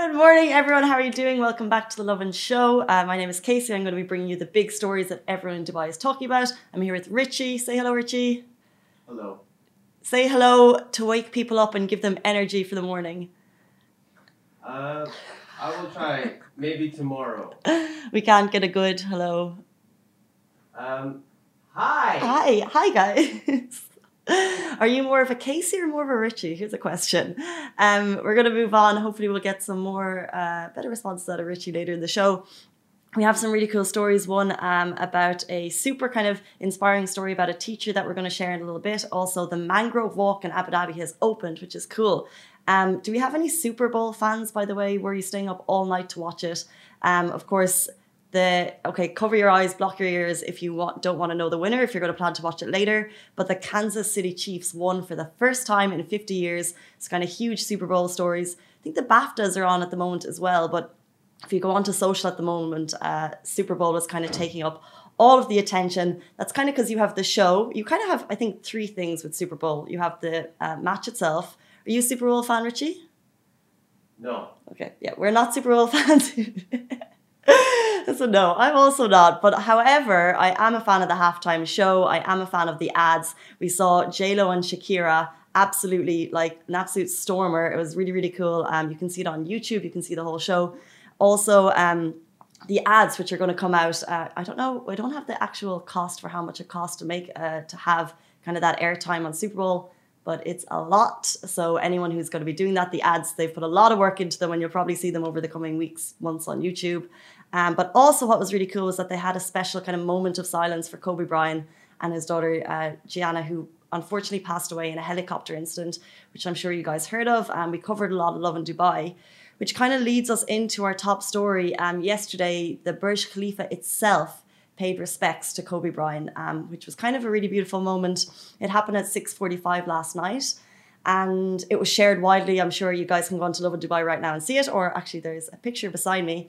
Good morning, everyone. How are you doing? Welcome back to the Lovin Show. Uh, my name is Casey. I'm going to be bringing you the big stories that everyone in Dubai is talking about. I'm here with Richie. Say hello, Richie. Hello. Say hello to wake people up and give them energy for the morning. Uh, I will try maybe tomorrow. We can't get a good hello. Um, hi. Hi, hi, guys. Are you more of a Casey or more of a Richie? Here's a question. Um, we're going to move on. Hopefully, we'll get some more uh, better responses out of Richie later in the show. We have some really cool stories. One um, about a super kind of inspiring story about a teacher that we're going to share in a little bit. Also, the Mangrove Walk in Abu Dhabi has opened, which is cool. Um, do we have any Super Bowl fans, by the way? Were you staying up all night to watch it? Um, of course, the okay cover your eyes block your ears if you want, don't want to know the winner if you're going to plan to watch it later. But the kansas city chiefs won for the first time in 50 years. It's kind of huge super bowl stories. I think the baftas are on at the moment as well but if you go onto social at the moment uh, super bowl is kind of taking up all of the attention. That's kind of because you have the show. You kind of have i think three things with super bowl. You have the uh, match itself. Are you a super bowl fan richie? No. Okay, yeah, we're not Super Bowl fans. so no, I'm also not. But however, I am a fan of the halftime show. I am a fan of the ads. We saw J Lo and Shakira absolutely like an absolute stormer. It was really really cool. Um, you can see it on YouTube. You can see the whole show. Also, um, the ads which are going to come out. Uh, I don't know. I don't have the actual cost for how much it costs to make uh, to have kind of that airtime on Super Bowl but it's a lot. So anyone who's going to be doing that, the ads, they've put a lot of work into them and you'll probably see them over the coming weeks, months on YouTube. Um, but also what was really cool was that they had a special kind of moment of silence for Kobe Bryant and his daughter, uh, Gianna, who unfortunately passed away in a helicopter incident, which I'm sure you guys heard of. And we covered a lot of Lovin Dubai, which kind of leads us into our top story. Um, yesterday, the Burj Khalifa itself paid respects to Kobe Bryant, um, which was kind of a really beautiful moment. It happened at 6:45 last night, and it was shared widely. I'm sure you guys can go on to Lovin Dubai right now and see it, or actually, there's a picture beside me.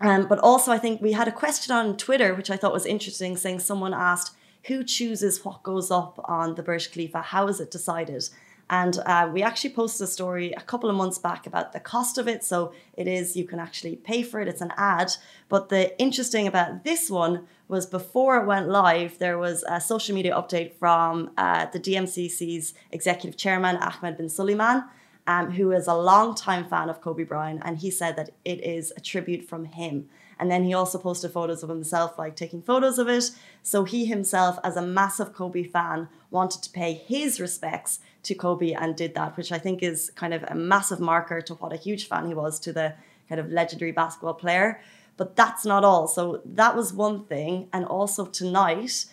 Um, but also, I think we had a question on Twitter, which I thought was interesting, saying someone asked, "Who chooses what goes up on the Burj Khalifa? How is it decided?" And uh, we actually posted a story a couple of months back about the cost of it. So it is, you can actually pay for it, it's an ad. But the interesting about this one was before it went live, there was a social media update from uh, the DMCC's executive chairman, Ahmed bin Suleiman. Um, who is a long-time fan of Kobe Bryant, and he said that it is a tribute from him. And then he also posted photos of himself, like taking photos of it. So he himself, as a massive Kobe fan, wanted to pay his respects to Kobe and did that, which I think is kind of a massive marker to what a huge fan he was to the kind of legendary basketball player. But that's not all. So that was one thing. And also tonight,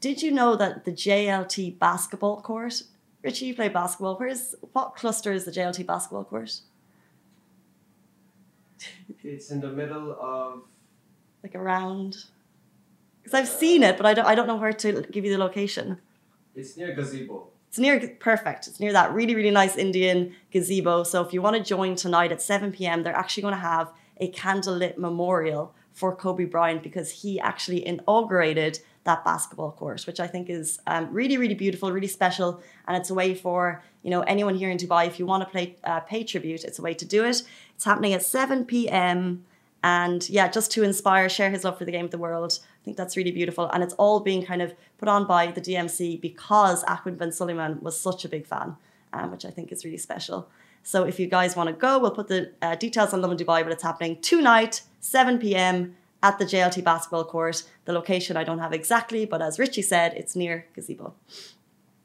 did you know that the JLT basketball court, Richie, you play basketball, where's what cluster is the JLT basketball court? It's in the middle of. Like around because I've seen it, but I don't I don't know where to give you the location. It's near gazebo. It's near perfect. It's near that really really nice Indian gazebo. So if you want to join tonight at 7 p.m., they're actually going to have a candlelit memorial for Kobe Bryant because he actually inaugurated that basketball court, which I think is um, really really beautiful, really special, and it's a way for you know anyone here in Dubai if you want to play uh, pay tribute, it's a way to do it. It's happening at 7 p.m. And yeah, just to inspire, share his love for the game of the world. I think that's really beautiful. And it's all being kind of put on by the DMC because Ahmed bin Suleiman was such a big fan, um, which I think is really special. So if you guys want to go, we'll put the uh, details on Lovin Dubai, but it's happening tonight, 7 p.m. at the JLT basketball court. The location I don't have exactly, but as Richie said, it's near Gazebo.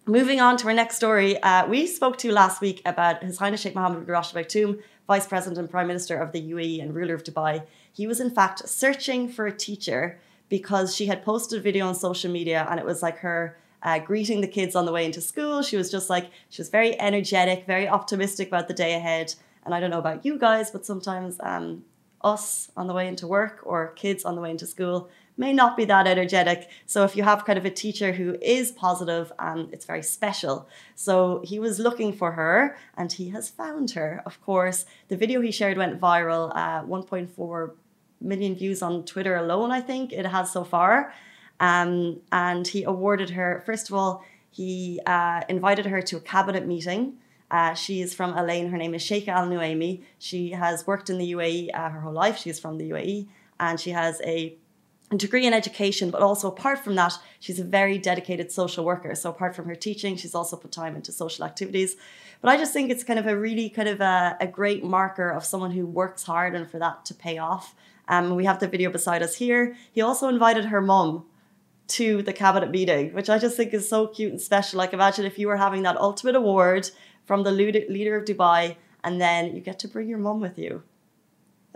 Moving on to our next story, uh, we spoke to last week about His Highness Sheikh Mohammed bin Rashid Al Maktoum Vice President and Prime Minister of the UAE and ruler of Dubai, he was in fact searching for a teacher because she had posted a video on social media and it was like her uh, greeting the kids on the way into school. She was just like, she was very energetic, very optimistic about the day ahead. And I don't know about you guys, but sometimes um, us on the way into work or kids on the way into school, may not be that energetic. So if you have kind of a teacher who is positive, um, it's very special. So he was looking for her and he has found her. Of course, the video he shared went viral, uh, 1.4 million views on Twitter alone, I think it has so far. Um, and he awarded her, first of all, he uh, invited her to a cabinet meeting Uh, she is from Al Ain. Her name is Sheikha Al Nuaimi. She has worked in the UAE uh, her whole life. She is from the UAE and she has a degree in education, but also apart from that, she's a very dedicated social worker. So apart from her teaching, she's also put time into social activities. But I just think it's kind of a really kind of a, a great marker of someone who works hard and for that to pay off. Um, we have the video beside us here. He also invited her mum to the cabinet meeting, which I just think is so cute and special. Like imagine if you were having that ultimate award from the leader of Dubai, and then you get to bring your mum with you.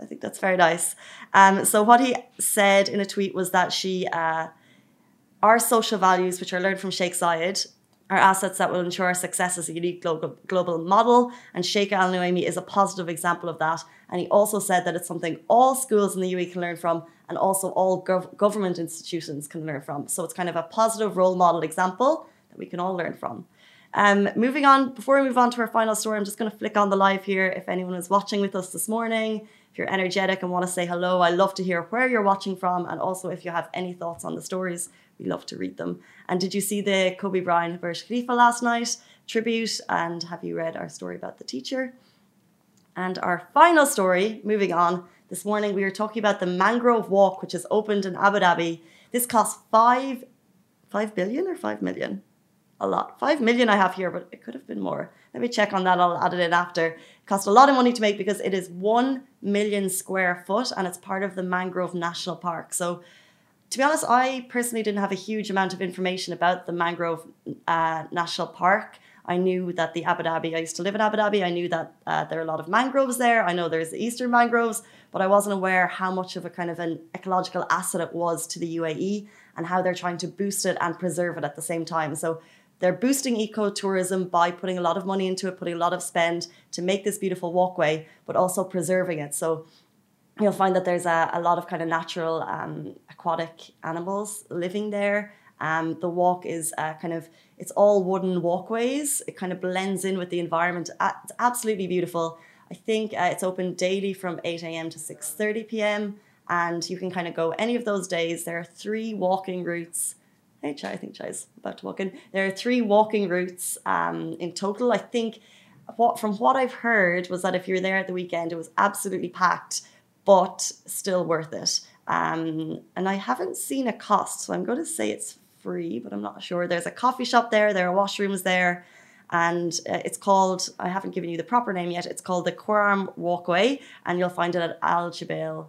I think that's very nice. Um, so what he said in a tweet was that she, uh, our social values, which are learned from Sheikh Zayed, are assets that will ensure our success as a unique global, global model. And Sheikh Al Nuaimi is a positive example of that. And he also said that it's something all schools in the UAE can learn from, and also all gov- government institutions can learn from. So it's kind of a positive role model example that we can all learn from. Um, moving on, before we move on to our final story, I'm just going to flick on the live here. If anyone is watching with us this morning, if you're energetic and want to say hello, I love to hear where you're watching from. And also, if you have any thoughts on the stories, we love to read them. And did you see the Kobe Bryant Burj Khalifa last night tribute? And have you read our story about the teacher? And our final story, moving on, this morning we were talking about the Mangrove Walk, which is opened in Abu Dhabi. This cost five, five billion or five million? A lot. Five million I have here, but it could have been more. Let me check on that. I'll add it in after. It cost a lot of money to make because it is one million square foot and it's part of the Mangrove National Park. So, to be honest, I personally didn't have a huge amount of information about the Mangrove uh, National Park. I knew that the Abu Dhabi, I used to live in Abu Dhabi. I knew that uh, there are a lot of mangroves there. I know there's the eastern mangroves, but I wasn't aware how much of a kind of an ecological asset it was to the UAE and how they're trying to boost it and preserve it at the same time. So they're boosting ecotourism by putting a lot of money into it, putting a lot of spend to make this beautiful walkway, but also preserving it. So you'll find that there's a, a lot of kind of natural um, aquatic animals living there. Um, the walk is uh, kind of it's all wooden walkways. It kind of blends in with the environment. It's absolutely beautiful. I think uh, it's open daily from 8 a.m. to 6:30 p.m. and you can kind of go any of those days. There are three walking routes Hey, Chai, I think Chai's about to walk in. There are three walking routes um, in total. I think what from what I've heard was that if you're there at the weekend, it was absolutely packed, but still worth it. Um, and I haven't seen a cost, so I'm going to say it's free, but I'm not sure. There's a coffee shop there, there are washrooms there, and uh, it's called, I haven't given you the proper name yet, it's called the Quram Walkway, and you'll find it at Al Jubail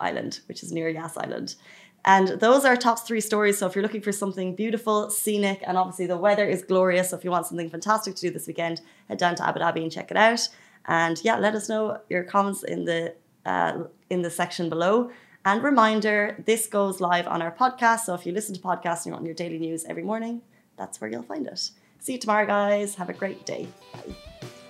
Island, which is near Yas Island. And those are top three stories. So if you're looking for something beautiful, scenic, and obviously the weather is glorious. So if you want something fantastic to do this weekend, head down to Abu Dhabi and check it out. And yeah, let us know your comments in the uh, in the section below. And reminder, this goes live on our podcast. So if you listen to podcasts and you want your daily news every morning, that's where you'll find it. See you tomorrow, guys. Have a great day. Bye.